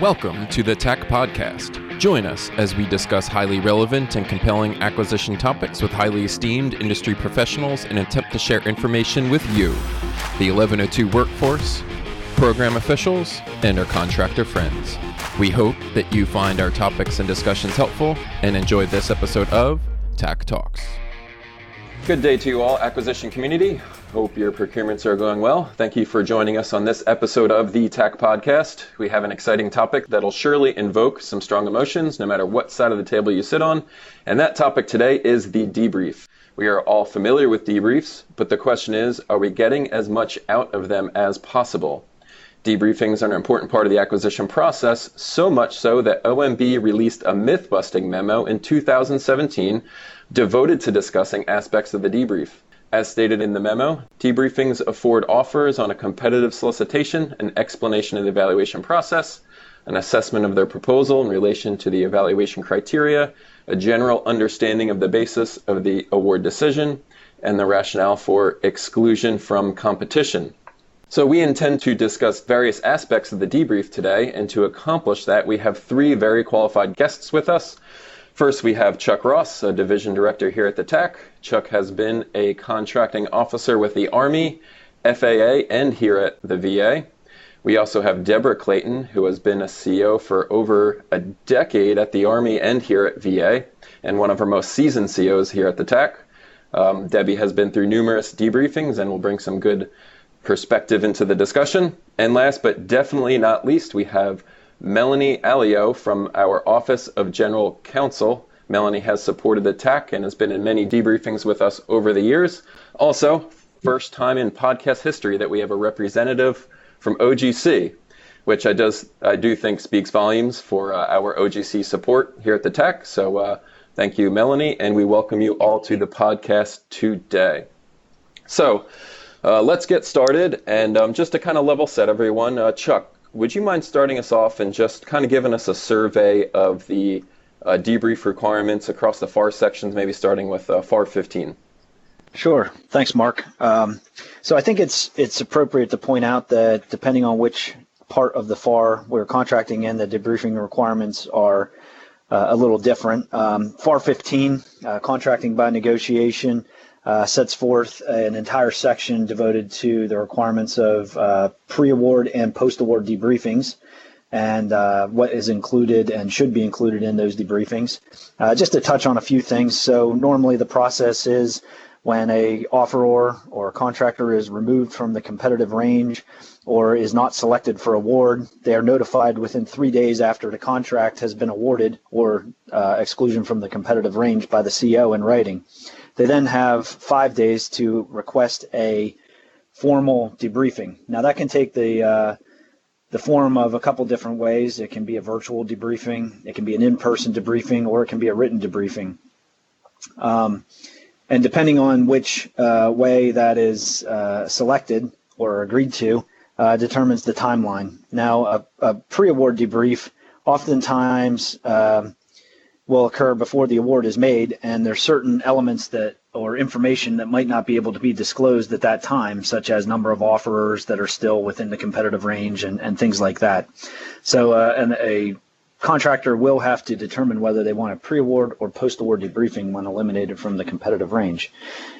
Welcome to the TAC Podcast. Join us as we discuss highly relevant and compelling acquisition topics with highly esteemed industry professionals and attempt to share information with you, the 1102 workforce, program officials, and our contractor friends. We hope that you find our topics and discussions helpful and enjoy this episode of TAC Talks. Good day to you all, acquisition community. Hope your procurements are going well. Thank you for joining us on this episode of the TAC Podcast. We have an exciting topic that'll surely invoke some strong emotions no matter what side of the table you sit on. And that topic today is the debrief. We are all familiar with debriefs, but the question is are we getting as much out of them as possible? Debriefings are an important part of the acquisition process, so much so that OMB released a myth busting memo in 2017 devoted to discussing aspects of the debrief. As stated in the memo, debriefings afford offers on a competitive solicitation, an explanation of the evaluation process, an assessment of their proposal in relation to the evaluation criteria, a general understanding of the basis of the award decision, and the rationale for exclusion from competition. So we intend to discuss various aspects of the debrief today, and to accomplish that, we have three very qualified guests with us. First, we have Chuck Ross, a division director here at the TAC. Chuck has been a contracting officer with the Army, FAA, and here at the VA. We also have Deborah Clayton, who has been a CO for over a decade at the Army and here at VA, and one of our most seasoned COs here at the TAC. Um, Debbie has been through numerous debriefings and will bring some good perspective into the discussion. And last but definitely not least, we have Melanie Alio from our Office of General Counsel. Melanie has supported the TAC and has been in many debriefings with us over the years. Also, first time in podcast history that we have a representative from OGC, which I does I do think speaks volumes for uh, our OGC support here at the TAC. So uh, thank you, Melanie, and we welcome you all to the podcast today. So uh, let's get started, and um, just to kind of level set everyone, uh, Chuck, would you mind starting us off and just kind of giving us a survey of the uh, debrief requirements across the FAR sections, maybe starting with uh, FAR 15? Sure. Thanks, Mark. Um, so I think it's it's appropriate to point out that depending on which part of the FAR we're contracting in, the debriefing requirements are uh, a little different. Um, FAR 15, uh, contracting by negotiation, uh, sets forth an entire section devoted to the requirements of uh, pre-award and post-award debriefings and uh, what is included and should be included in those debriefings. Uh, just to touch on a few things. So normally the process is when a offeror or contractor is removed from the competitive range or is not selected for award, they are notified within three days after the contract has been awarded or uh, exclusion from the competitive range by the CO in writing. They then have five days to request a formal debriefing. Now that can take the uh, the form of a couple different ways. It can be a virtual debriefing, it can be an in-person debriefing, or it can be a written debriefing. Um, and depending on which uh, way that is uh, selected or agreed to, uh, determines the timeline. Now, a, a pre-award debrief oftentimes um, will occur before the award is made, and there's certain elements that or information that might not be able to be disclosed at that time, such as number of offerers that are still within the competitive range and, and things like that. So, uh, and a contractor will have to determine whether they want a pre-award or post-award debriefing when eliminated from the competitive range.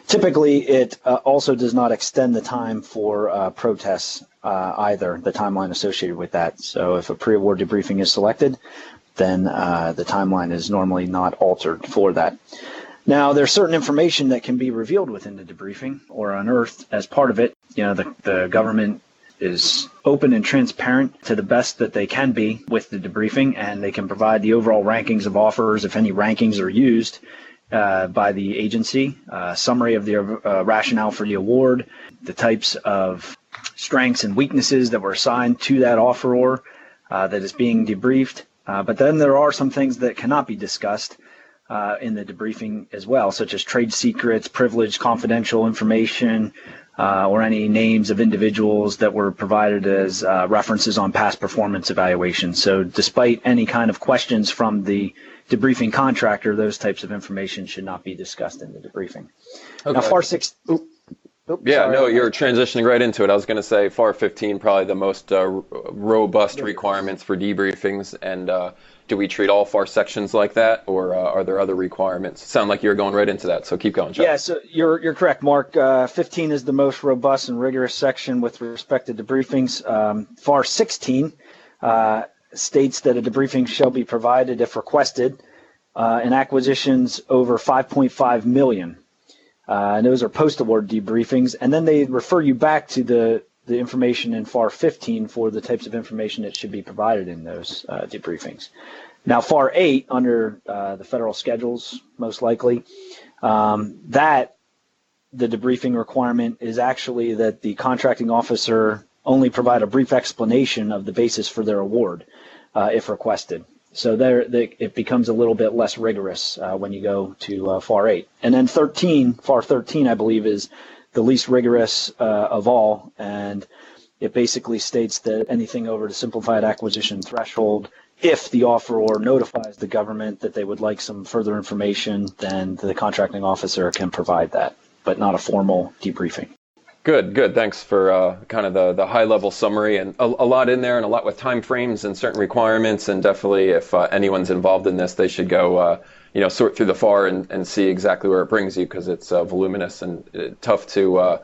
Typically, it uh, also does not extend the time for uh, protests uh, either, the timeline associated with that. So if a pre-award debriefing is selected, then uh, the timeline is normally not altered for that. Now, there's certain information that can be revealed within the debriefing or unearthed as part of it. You know, the, the government is open and transparent to the best that they can be with the debriefing, and they can provide the overall rankings of offers if any rankings are used uh, by the agency, uh, summary of the uh, rationale for the award, the types of strengths and weaknesses that were assigned to that offeror uh, that is being debriefed, uh, but then there are some things that cannot be discussed uh, in the debriefing as well, such as trade secrets, privileged confidential information, uh, or any names of individuals that were provided as uh, references on past performance evaluations. So, despite any kind of questions from the debriefing contractor, those types of information should not be discussed in the debriefing. Okay. Now, FAR six. Oops, yeah, sorry. no, you're transitioning right into it. I was going to say FAR 15 probably the most uh, robust requirements for debriefings, and uh, do we treat all FAR sections like that, or uh, are there other requirements? Sound like you're going right into that, so keep going, John. Yeah, so you're you're correct, Mark. Uh, 15 is the most robust and rigorous section with respect to debriefings. Um, FAR 16 uh, states that a debriefing shall be provided if requested uh, in acquisitions over 5.5 million. Uh, and those are post-award debriefings, and then they refer you back to the the information in FAR 15 for the types of information that should be provided in those uh, debriefings. Now, FAR 8 under uh, the federal schedules, most likely, um, that the debriefing requirement is actually that the contracting officer only provide a brief explanation of the basis for their award uh, if requested. So there, it becomes a little bit less rigorous uh, when you go to uh, FAR 8. And then 13, FAR 13, I believe, is the least rigorous uh, of all, and it basically states that anything over the simplified acquisition threshold, if the offeror notifies the government that they would like some further information, then the contracting officer can provide that, but not a formal debriefing. Good, good. Thanks for uh, kind of the, the high level summary and a, a, lot in there and a lot with time frames and certain requirements. And definitely, if uh, anyone's involved in this, they should go, uh, you know, sort through the FAR and, and see exactly where it brings you because it's uh, voluminous and uh, tough to uh,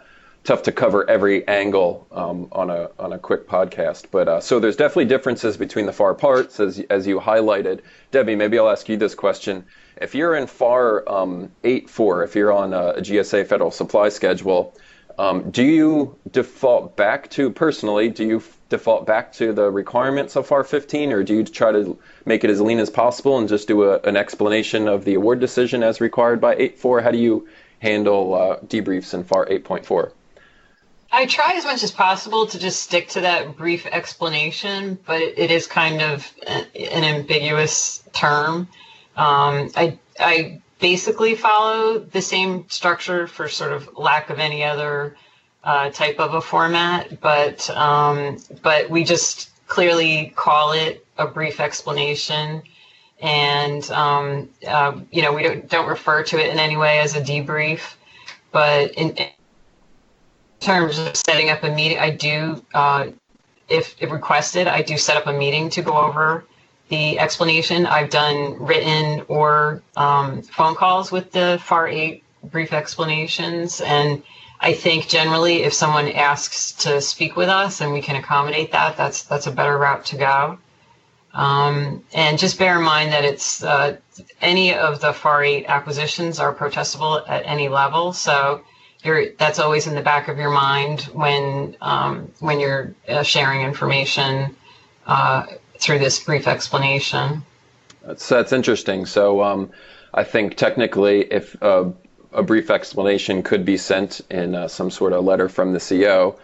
tough to cover every angle um, on a on a quick podcast. But so there's definitely differences between the FAR parts, as as you highlighted. Debbie, maybe I'll ask you this question. If you're in FAR um, 8.4, if you're on a GSA federal supply schedule, um, do you default back to personally? Do you default back to the requirements of FAR 15, or do you try to make it as lean as possible and just do a, an explanation of the award decision as required by 8.4? How do you handle uh, debriefs in FAR 8.4? I try as much as possible to just stick to that brief explanation, but it, is kind of an ambiguous term. Um, I I basically follow the same structure for sort of lack of any other uh, type of a format, but um, but we just clearly call it a brief explanation, and um, uh, you know we don't don't refer to it in any way as a debrief, but in, in terms of setting up a meeting, I do. Uh, if, if requested, I do set up a meeting to go over the explanation. I've done written or um, phone calls with the FAR 8 brief explanations. And I think generally, if someone asks to speak with us and we can accommodate that, that's that's a better route to go. Um, and just bear in mind that it's uh, any of the FAR 8 acquisitions are protestable at any level. So that's always in the back of your mind when um, when you're uh, sharing information uh, through this brief explanation. That's that's interesting. So um, I think technically, if uh, a brief explanation could be sent in uh, some sort of letter from the CO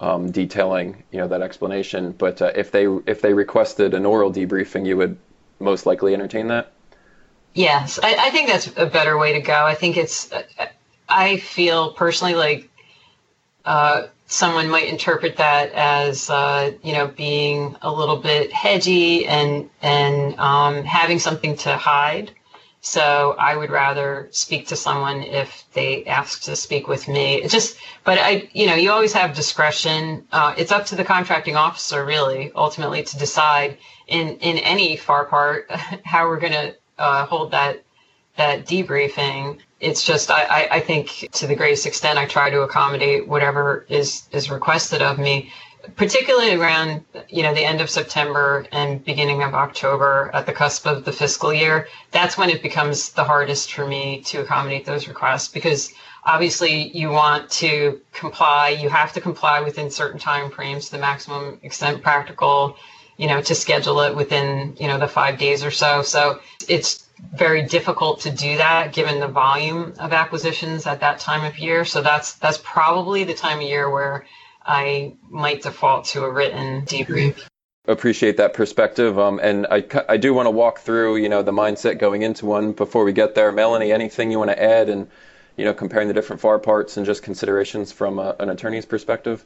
um, detailing, you know, that explanation. But uh, if they if they requested an oral debriefing, you would most likely entertain that. Yes, I, I think that's a better way to go. I think it's. I feel personally like uh, someone might interpret that as uh, you know being a little bit hedgy and and um, having something to hide. So I would rather speak to someone if they ask to speak with me. Just, but I, you know, you always have discretion. Uh, it's up to the contracting officer, really, ultimately, to decide in in any FAR part how we're going to uh, hold that that debriefing it's just I, I think to the greatest extent I try to accommodate whatever is is requested of me, particularly around you know the end of September and beginning of October at the cusp of the fiscal year. That's when it becomes the hardest for me to accommodate those requests because obviously you want to comply. You have to comply within certain time frames to the maximum extent practical. You know to schedule it within you know the five days or so. So it's very difficult to do that given the volume of acquisitions at that time of year. So that's that's probably the time of year where I might default to a written debrief. Appreciate that perspective, um, and I, I do want to walk through you know the mindset going into one before we get there. Melanie, anything you want to add, and you know comparing the different FAR parts and just considerations from a, an attorney's perspective.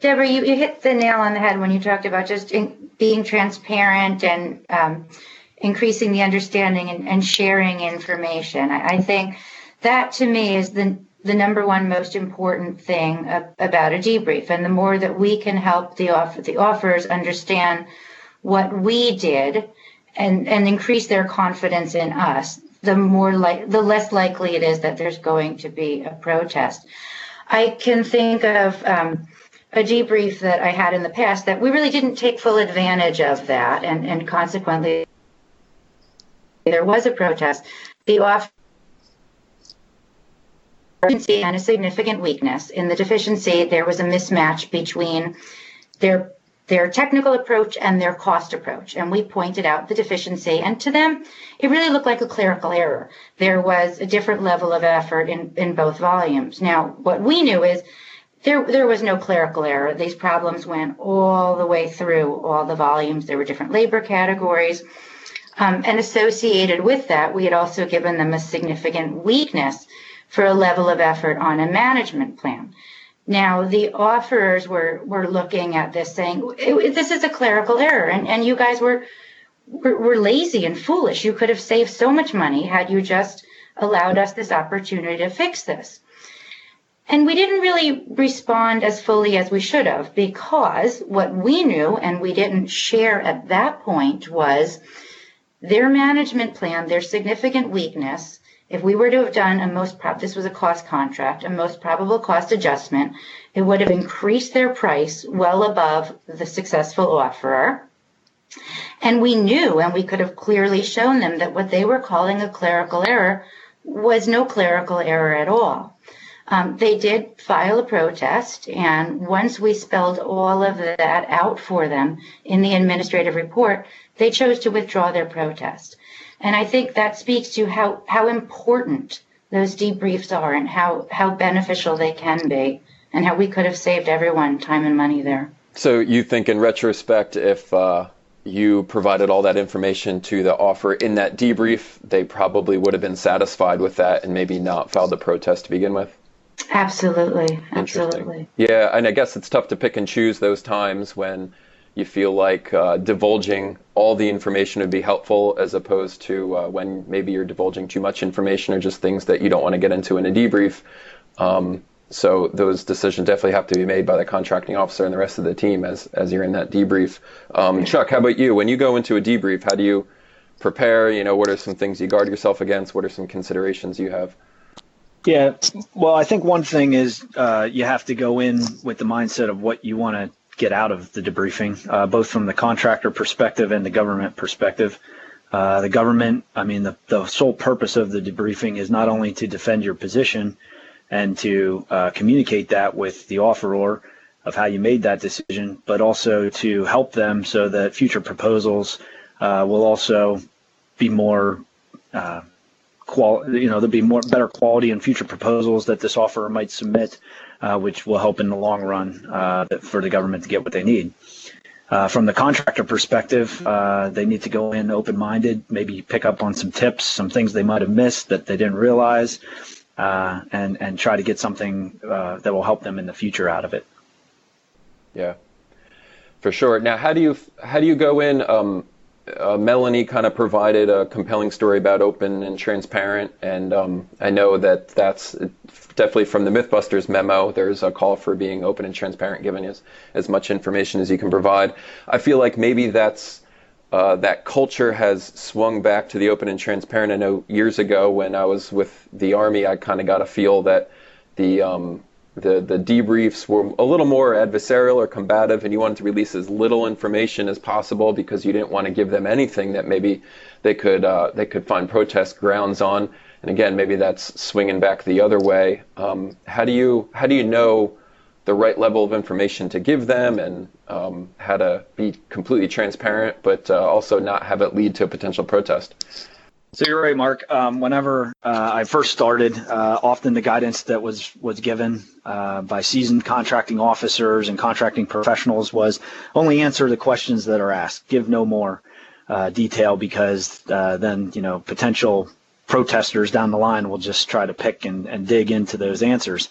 Deborah, you, you hit the nail on the head when you talked about just being transparent and um, increasing the understanding and, and sharing information. I, I, think that to me is the the number one most important thing about a debrief. And the more that we can help the offer, the offers understand what we did and, and increase their confidence in us, the more like the less likely it is that there's going to be a protest. I can think of um, a debrief that I had in the past that we really didn't take full advantage of that, and, and consequently there was a protest. The off deficiency and a significant weakness. In the deficiency, there was a mismatch between their their technical approach and their cost approach. And we pointed out the deficiency. And to them, it really looked like a clerical error. There was a different level of effort in, in both volumes. Now, what we knew is there, there was no clerical error. These problems went all the way through all the volumes. There were different labor categories. Um, and associated with that, we had also given them a significant weakness for a level of effort on a management plan. Now, the offerers were, were looking at this saying, this is a clerical error, and, and you guys were, were, were lazy and foolish. You could have saved so much money had you just allowed us this opportunity to fix this. And we didn't really respond as fully as we should have because what we knew and we didn't share at that point was their management plan, their significant weakness if we were to have done a most this was a cost contract, a most probable cost adjustment, it would have increased their price well above the successful offerer. And we knew, and we could have clearly shown them that what they were calling a clerical error was no clerical error at all. Um, they did file a protest, and once we spelled all of that out for them in the administrative report, they chose to withdraw their protest. And I think that speaks to how, how important those debriefs are and how, how beneficial they can be and how we could have saved everyone time and money there. So you think in retrospect, if uh, you provided all that information to the offer in that debrief, they probably would have been satisfied with that and maybe not filed a protest to begin with? Absolutely. Absolutely. Yeah, and I guess it's tough to pick and choose those times when you feel like uh, divulging all the information would be helpful as opposed to uh, when maybe you're divulging too much information or just things that you don't want to get into in a debrief. Um, so those decisions definitely have to be made by the contracting officer and the rest of the team as as you're in that debrief. Um, Chuck, how about you? When you go into a debrief, how do you prepare? You know, what are some things you guard yourself against? What are some considerations you have? Yeah, well, I think one thing is uh, you have to go in with the mindset of what you want to get out of the debriefing, uh, both from the contractor perspective and the government perspective. Uh, the government, I mean, the, the sole purpose of the debriefing is not only to defend your position and to uh, communicate that with the offeror of how you made that decision, but also to help them so that future proposals uh, will also be more uh, qual you know there'll be more better quality in future proposals that this offerer might submit uh, which will help in the long run uh, for the government to get what they need. Uh, from the contractor perspective, uh, they need to go in open-minded, maybe pick up on some tips, some things they might have missed that they didn't realize, uh, and and try to get something uh, that will help them in the future out of it. Yeah, for sure. Now, how do you how do you go in? Um, uh, Melanie kind of provided a compelling story about open and transparent, and um, I know that that's definitely from the MythBusters memo. There's a call for being open and transparent, giving as as much information as you can provide. I feel like maybe that's uh, that culture has swung back to the open and transparent. I know years ago when I was with the Army, I kind of got a feel that the um, the the debriefs were a little more adversarial or combative, and you wanted to release as little information as possible because you didn't want to give them anything that maybe they could uh, they could find protest grounds on. And again, maybe that's swinging back the other way. Um, how do you how do you know the right level of information to give them, and um, how to be completely transparent, but uh, also not have it lead to a potential protest? So you're right, Mark. Um, whenever uh, I first started, uh, often the guidance that was was given uh, by seasoned contracting officers and contracting professionals was only answer the questions that are asked. Give no more uh, detail because uh, then you know potential protesters down the line will just try to pick and, and dig into those answers.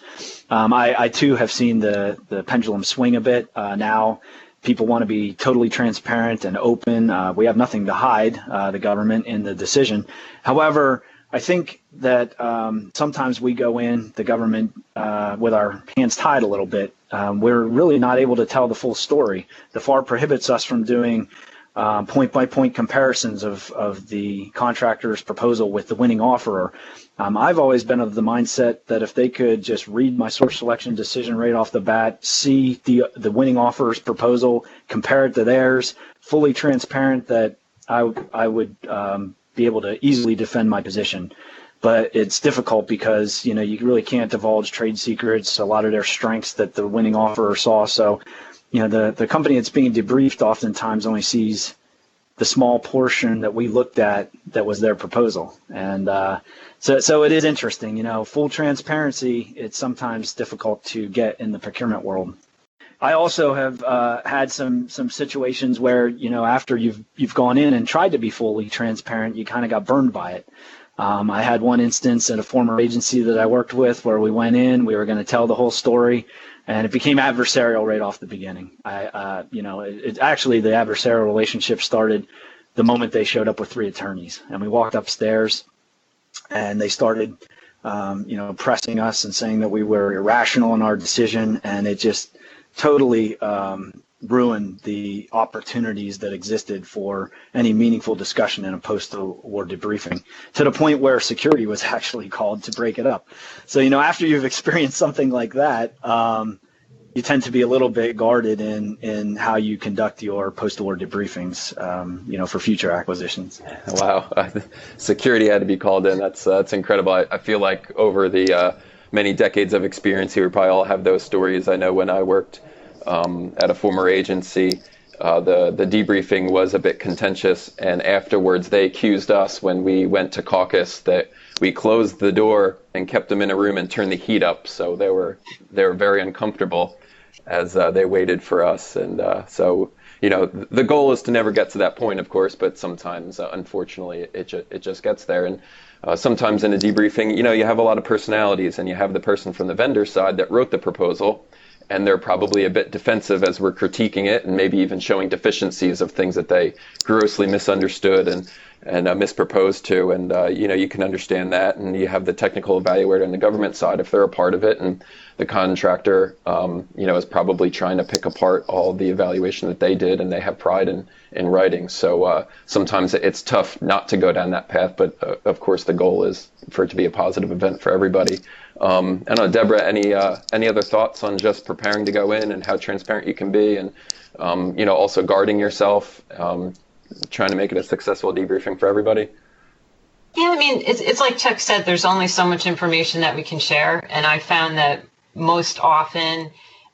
Um, I, I, too have seen the the pendulum swing a bit uh, now people want to be totally transparent and open. Uh, we have nothing to hide, uh, the government, in the decision. However, I think that um, sometimes we go in the government uh, with our hands tied a little bit. Um, we're really not able to tell the full story. The FAR prohibits us from doing point by point comparisons of, of the contractor's proposal with the winning offerer. Um, I've always been of the mindset that if they could just read my source selection decision right off the bat, see the the winning offerer's proposal, compare it to theirs, fully transparent, that I I would um, be able to easily defend my position. But it's difficult because you know you really can't divulge trade secrets, a lot of their strengths that the winning offerer saw. So, you know, the the company that's being debriefed oftentimes only sees the small portion that we looked at that was their proposal, and uh, so so it is interesting. You know, full transparency. It's sometimes difficult to get in the procurement world. I also have uh, had some some situations where you know after you've you've gone in and tried to be fully transparent, you kind of got burned by it. Um, I had one instance at a former agency that I worked with where we went in, we were going to tell the whole story, and it became adversarial right off the beginning. I, uh, you know, it, it, actually the adversarial relationship started the moment they showed up with three attorneys, and we walked upstairs, and they started, um, you know, pressing us and saying that we were irrational in our decision, and it just totally um, ruined the opportunities that existed for any meaningful discussion in a post-award debriefing to the point where security was actually called to break it up. So, you know, after you've experienced something like that, um, you tend to be a little bit guarded in in how you conduct your post-award debriefings, um, you know, for future acquisitions. Wow, security had to be called in. That's uh, that's incredible. I, I, feel like over the uh, many decades of experience here. We probably all have those stories. I know when I worked um, at a former agency, uh, the the debriefing was a bit contentious, and afterwards they accused us when we went to caucus that we closed the door and kept them in a room and turned the heat up, so they were they were very uncomfortable as uh, they waited for us, and uh, so you know the goal is to never get to that point, of course, but sometimes uh, unfortunately it ju- it just gets there, and uh, sometimes in a debriefing, you know, you have a lot of personalities, and you have the person from the vendor side that wrote the proposal, and they're probably a bit defensive as we're critiquing it, and maybe even showing deficiencies of things that they grossly misunderstood and and uh, misproposed to, and uh, you know, you can understand that, and you have the technical evaluator on the government side if they're a part of it, and the contractor, um, you know, is probably trying to pick apart all the evaluation that they did, and they have pride in in writing. So uh, sometimes it's tough not to go down that path, but uh, of course the goal is for it to be a positive event for everybody. Um, I don't know, Deborah, any uh, any other thoughts on just preparing to go in and how transparent you can be, and um, you know, also guarding yourself, um, trying to make it a successful debriefing for everybody. Yeah, I mean, it's, it's like Chuck said, there's only so much information that we can share. And I found that most often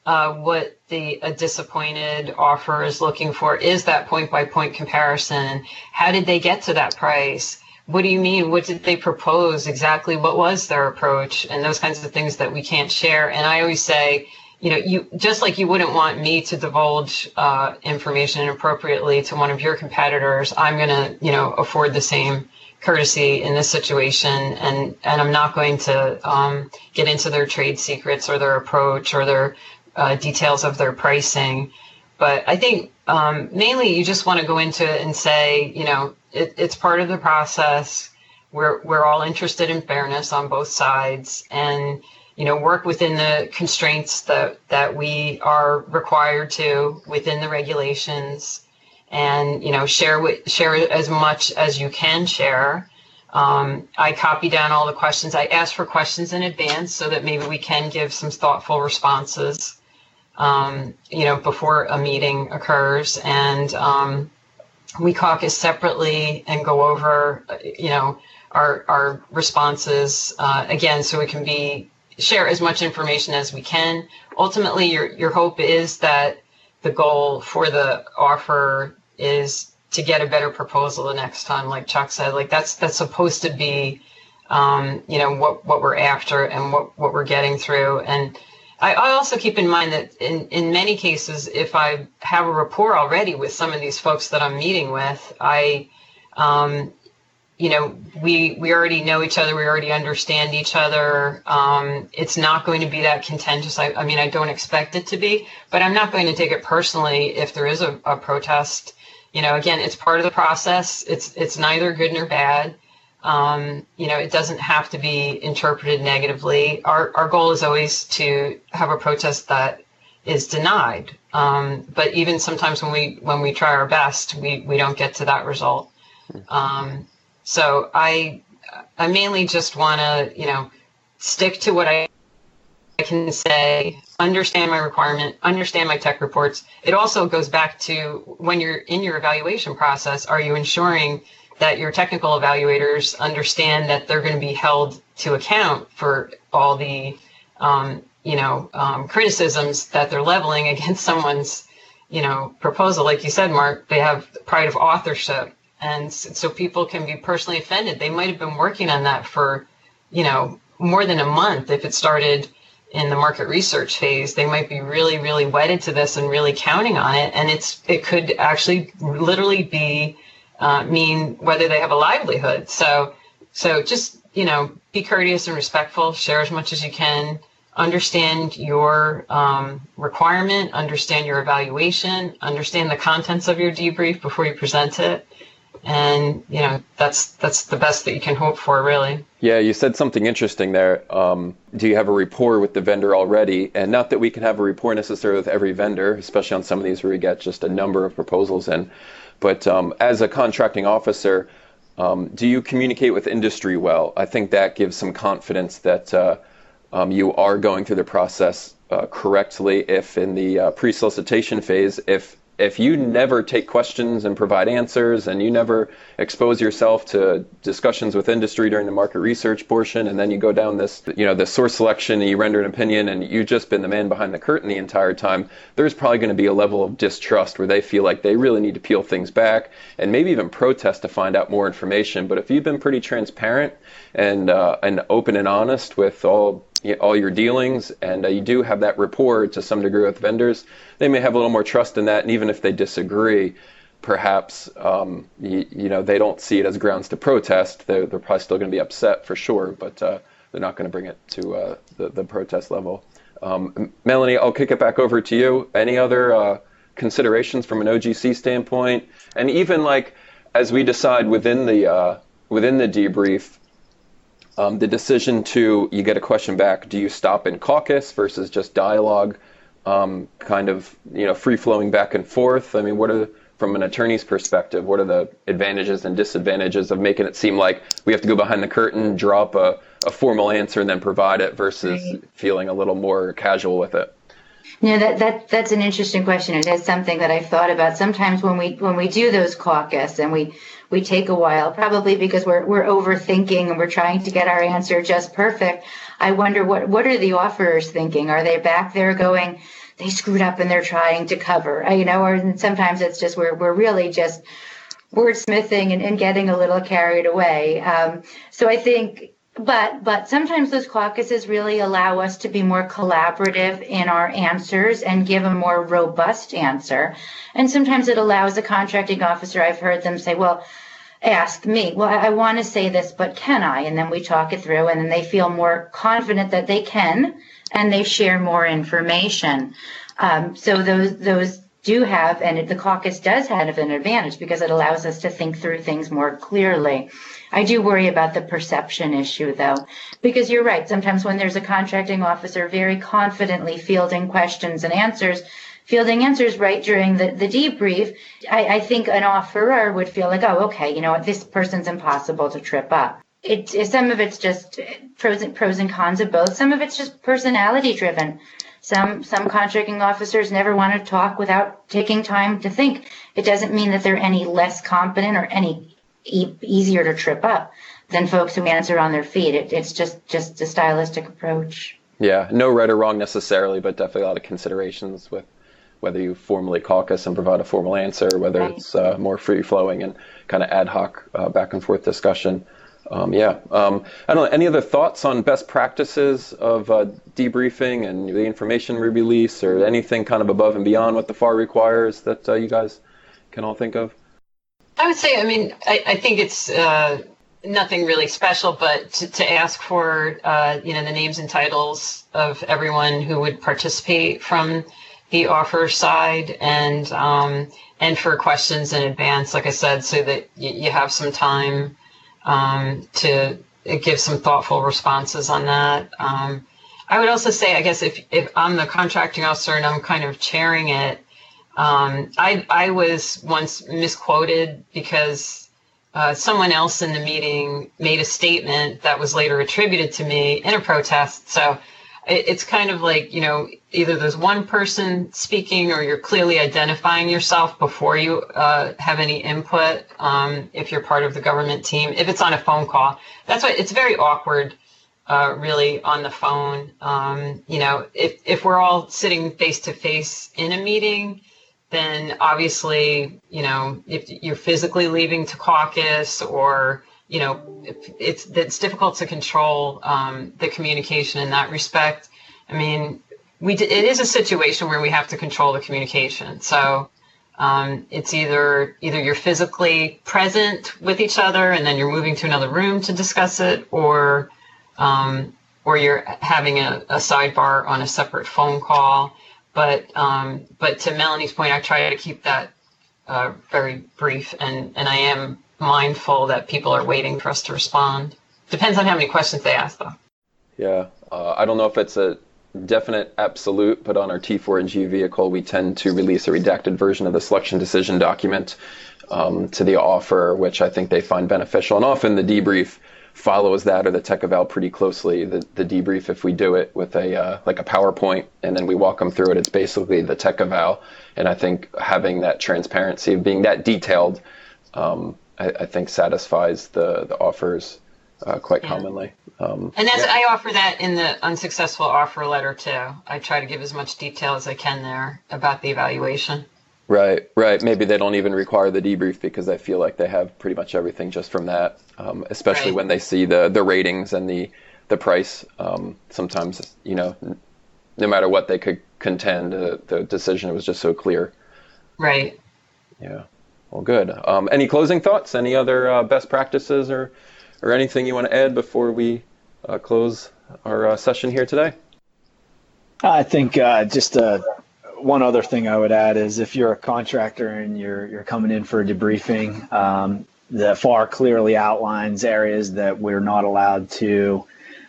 uh, what the a disappointed offer is looking for is that point by point comparison. How did they get to that price? What do you mean? What did they propose? Exactly what was their approach? And those kinds of things that we can't share. And I always say, you know, you just like you wouldn't want me to divulge uh, information inappropriately to one of your competitors, I'm going to, you know, afford the same courtesy in this situation, and and I'm not going to um, get into their trade secrets or their approach or their uh, details of their pricing. But I think um, mainly you just want to go into it and say, you know, it, it's part of the process. We're we're all interested in fairness on both sides, and you know, work within the constraints that that we are required to within the regulations and you know share with, share as much as you can share. Um, I copy down all the questions. I ask for questions in advance so that maybe we can give some thoughtful responses. Um, you know, before a meeting occurs, and um, we caucus separately and go over, you know, our our responses uh, again, so we can be share as much information as we can. Ultimately, your your hope is that the goal for the offer is to get a better proposal the next time like chuck said like that's that's supposed to be um, you know what what we're after and what what we're getting through and I, I also keep in mind that in, in many cases, if I have a rapport already with some of these folks that I'm meeting with, I, um, you know, we we already know each other. We already understand each other. Um, it's not going to be that contentious. I, I, mean, I don't expect it to be, but I'm not going to take it personally if there is a, a protest you know, again, it's part of the process. It's it's neither good nor bad. Um, you know, it doesn't have to be interpreted negatively. Our, our goal is always to have a protest that is denied. Um, but even sometimes when we when we try our best, we, we don't get to that result. Um, so I I mainly just want to you know stick to what I I can say, understand my requirement, understand my tech reports. It also goes back to when you're in your evaluation process, are you ensuring that your technical evaluators understand that they're going to be held to account for all the, um, you know, um, criticisms that they're leveling against someone's, you know, proposal. Like you said, Mark, they have pride of authorship. And so people can be personally offended. They might have been working on that for, you know, more than a month if it started in the market research phase they might be really really wedded to this and really counting on it. And it's it could actually literally be uh, mean whether they have a livelihood. So so just you know be courteous and respectful share as much as you can understand your um, requirement understand your evaluation understand the contents of your debrief before you present it and you know that's that's the best that you can hope for really. Yeah you said something interesting there. Um, do you have a rapport with the vendor already? And not that we can have a rapport necessarily with every vendor especially on some of these where we get just a number of proposals in. But um, as a contracting officer um, do you communicate with industry well? I think that gives some confidence that uh, um, you are going through the process uh, correctly if in the uh, pre-solicitation phase if if you never take questions and provide answers and you never expose yourself to discussions with industry during the market research portion and then you go down this you know the source selection and you render an opinion and you've just been the man behind the curtain the entire time there's probably going to be a level of distrust where they feel like they really need to peel things back and maybe even protest to find out more information. But if you've been pretty transparent and uh, and open and honest with all all your dealings and uh, you do have that rapport to some degree with vendors, they may have a little more trust in that. And even if they disagree, perhaps um, you, you, know they don't see it as grounds to protest. They're, they're probably still going to be upset for sure, but uh, they're not going to bring it to uh, the, the protest level. Um, Melanie, I'll kick it back over to you. Any other uh, considerations from an OGC standpoint, and even like as we decide within the uh, within the debrief um, the decision to you get a question back. Do you stop in caucus versus just dialogue, um, kind of you know free flowing back and forth? I mean, what are from an attorney's perspective, what are the advantages and disadvantages of making it seem like we have to go behind the curtain, drop a, a formal answer, and then provide it versus right. feeling a little more casual with it? Yeah, that, that that's an interesting question. It is something that I've thought about. Sometimes when we when we do those caucus and we we take a while, probably because we're we're overthinking and we're trying to get our answer just perfect. I wonder what what are the offerers thinking? Are they back there going, they screwed up and they're trying to cover, you know? Or sometimes it's just we're we're really just wordsmithing and, and getting a little carried away. Um, so I think but but sometimes those caucuses really allow us to be more collaborative in our answers and give a more robust answer. And sometimes it allows a contracting officer i've heard them say well ask me. Well i, I want to say this but can i? And then we talk it through and then they feel more confident that they can and they share more information. Um, so those those do have and the caucus does have an advantage because it allows us to think through things more clearly I do worry about the perception issue though, because you're right. Sometimes when there's a contracting officer very confidently fielding questions and answers, fielding answers right during the, the debrief, I, I think an offerer would feel like, oh, okay, you know what, this person's impossible to trip up. It, some of it's just pros and pros and cons of both. Some of it's just personality driven. Some some contracting officers never want to talk without taking time to think. It doesn't mean that they're any less competent or any e- easier to trip up than folks who answer on their feet. It, it's just just a stylistic approach. Yeah, no right or wrong necessarily, but definitely a lot of considerations with whether you formally caucus and provide a formal answer, whether right. it's uh, more free flowing and kind of ad hoc uh, back and forth discussion. Um, yeah, um, I don't know. Any other thoughts on best practices of uh, debriefing and the information release, or anything kind of above and beyond what the FAR requires that uh, you guys can all think of? I would say, I mean, I, I think it's uh, nothing really special, but to, to ask for, uh, you know, the names and titles of everyone who would participate from the offer side and um, and for questions in advance, like I said, so that you have some time um, to give some thoughtful responses on that. Um, I would also say, I guess, if, if I'm the contracting officer and I'm kind of chairing it, um, I, I was once misquoted because uh, someone else in the meeting made a statement that was later attributed to me in a protest. So it's kind of like, you know, either there's one person speaking or you're clearly identifying yourself before you uh, have any input um, if you're part of the government team. If it's on a phone call, that's why it's very awkward. Uh, really on the phone, um, you know, if if we're all sitting face to face in a meeting, then obviously, you know, if you're physically leaving to caucus or, you know, it's it's difficult to control um, the communication in that respect. I mean, we it is a situation where we have to control the communication. So um, it's either either you're physically present with each other and then you're moving to another room to discuss it, or um, or you're having a, a sidebar on a separate phone call. But um, but to Melanie's point, I try to keep that uh, very brief, and and I am mindful that people are waiting for us to respond. Depends on how many questions they ask, though. Yeah, uh, I don't know if it's a definite absolute, but on our T4NG vehicle, we tend to release a redacted version of the selection decision document um, to the offer, which I think they find beneficial. And often the debrief follows that or the tech eval pretty closely. The, the debrief, if we do it with a uh, like a PowerPoint and then we walk them through it, it's basically the tech eval. And I think having that transparency of being that detailed, um, I, I, think satisfies the the offers uh, quite yeah. commonly. Um, and as yeah. I offer that in the unsuccessful offer letter too. I try to give as much detail as I can there about the evaluation. Right, right. Maybe they don't even require the debrief because I feel like they have pretty much everything just from that. Um, especially right. when they see the the ratings and the the price. Um, sometimes you know, no matter what they could contend, uh, the decision was just so clear. Right. Yeah. Well, good. Um, any closing thoughts? Any other uh, best practices or or anything you want to add before we uh, close our uh, session here today? I think uh, just uh, one other thing I would add is if you're a contractor and you're you're coming in for a debriefing, um, the FAR clearly outlines areas that we're not allowed to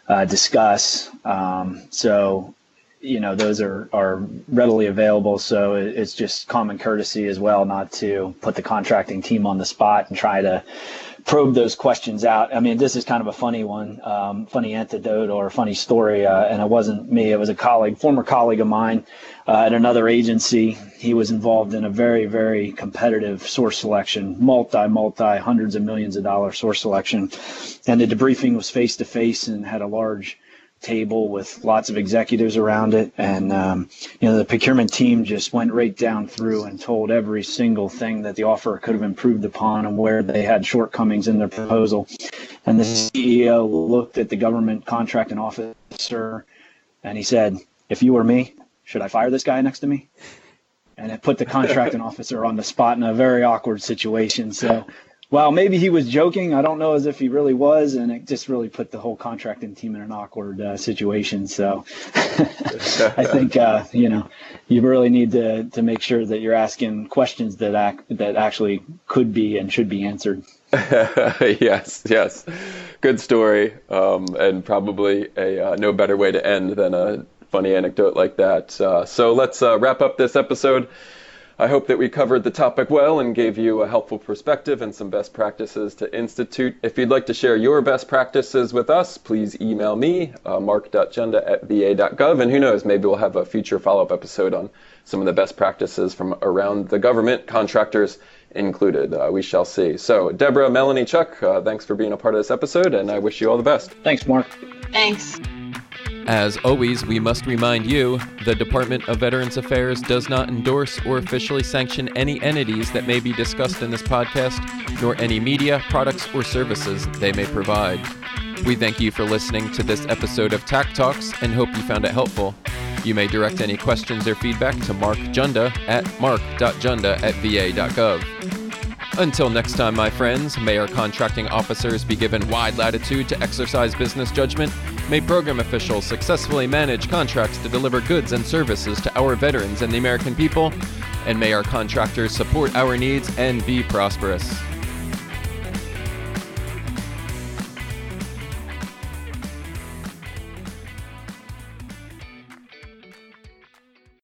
uh, discuss. Um, so, you know, those are are readily available. So it's just common courtesy as well not to put the contracting team on the spot and try to probe those questions out. I mean, this is kind of a funny one, um, funny anecdote or funny story. Uh, and it wasn't me; it was a colleague, former colleague of mine uh, at another agency. He was involved in a very, very competitive source selection, multi, multi, hundreds of millions of dollar source selection, and the debriefing was face to face and had a large table with lots of executives around it. And, um, you know, the procurement team just went right down through and told every single thing that the offer could have improved upon and where they had shortcomings in their proposal. And the CEO looked at the government contracting officer and he said, if you were me, should I fire this guy next to me? And it put the contracting officer on the spot in a very awkward situation. So well, maybe he was joking. I don't know as if he really was, and it just really put the whole contracting team in an awkward uh, situation. So I think uh, you know you really need to to make sure that you're asking questions that act that actually could be and should be answered. yes, yes, good story, um, and probably a uh, no better way to end than a funny anecdote like that. Uh, so let's uh, wrap up this episode. I hope that we covered the topic well and gave you a helpful perspective and some best practices to institute. If you'd like to share your best practices with us, please email me, uh, mark.junda at va.gov, and who knows, maybe we'll have a future follow-up episode on some of the best practices from around the government, contractors included. Uh, we shall see. So, Deborah, Melanie, Chuck, uh, thanks for being a part of this episode, and I wish you all the best. Thanks, Mark. Thanks. As always, we must remind you the Department of Veterans Affairs does not endorse or officially sanction any entities that may be discussed in this podcast, nor any media, products, or services they may provide. We thank you for listening to this episode of TAC Talks and hope you found it helpful. You may direct any questions or feedback to Mark Junda at mark.junda at va.gov. Until next time, my friends, may our contracting officers be given wide latitude to exercise business judgment. May program officials successfully manage contracts to deliver goods and services to our veterans and the American people. And may our contractors support our needs and be prosperous.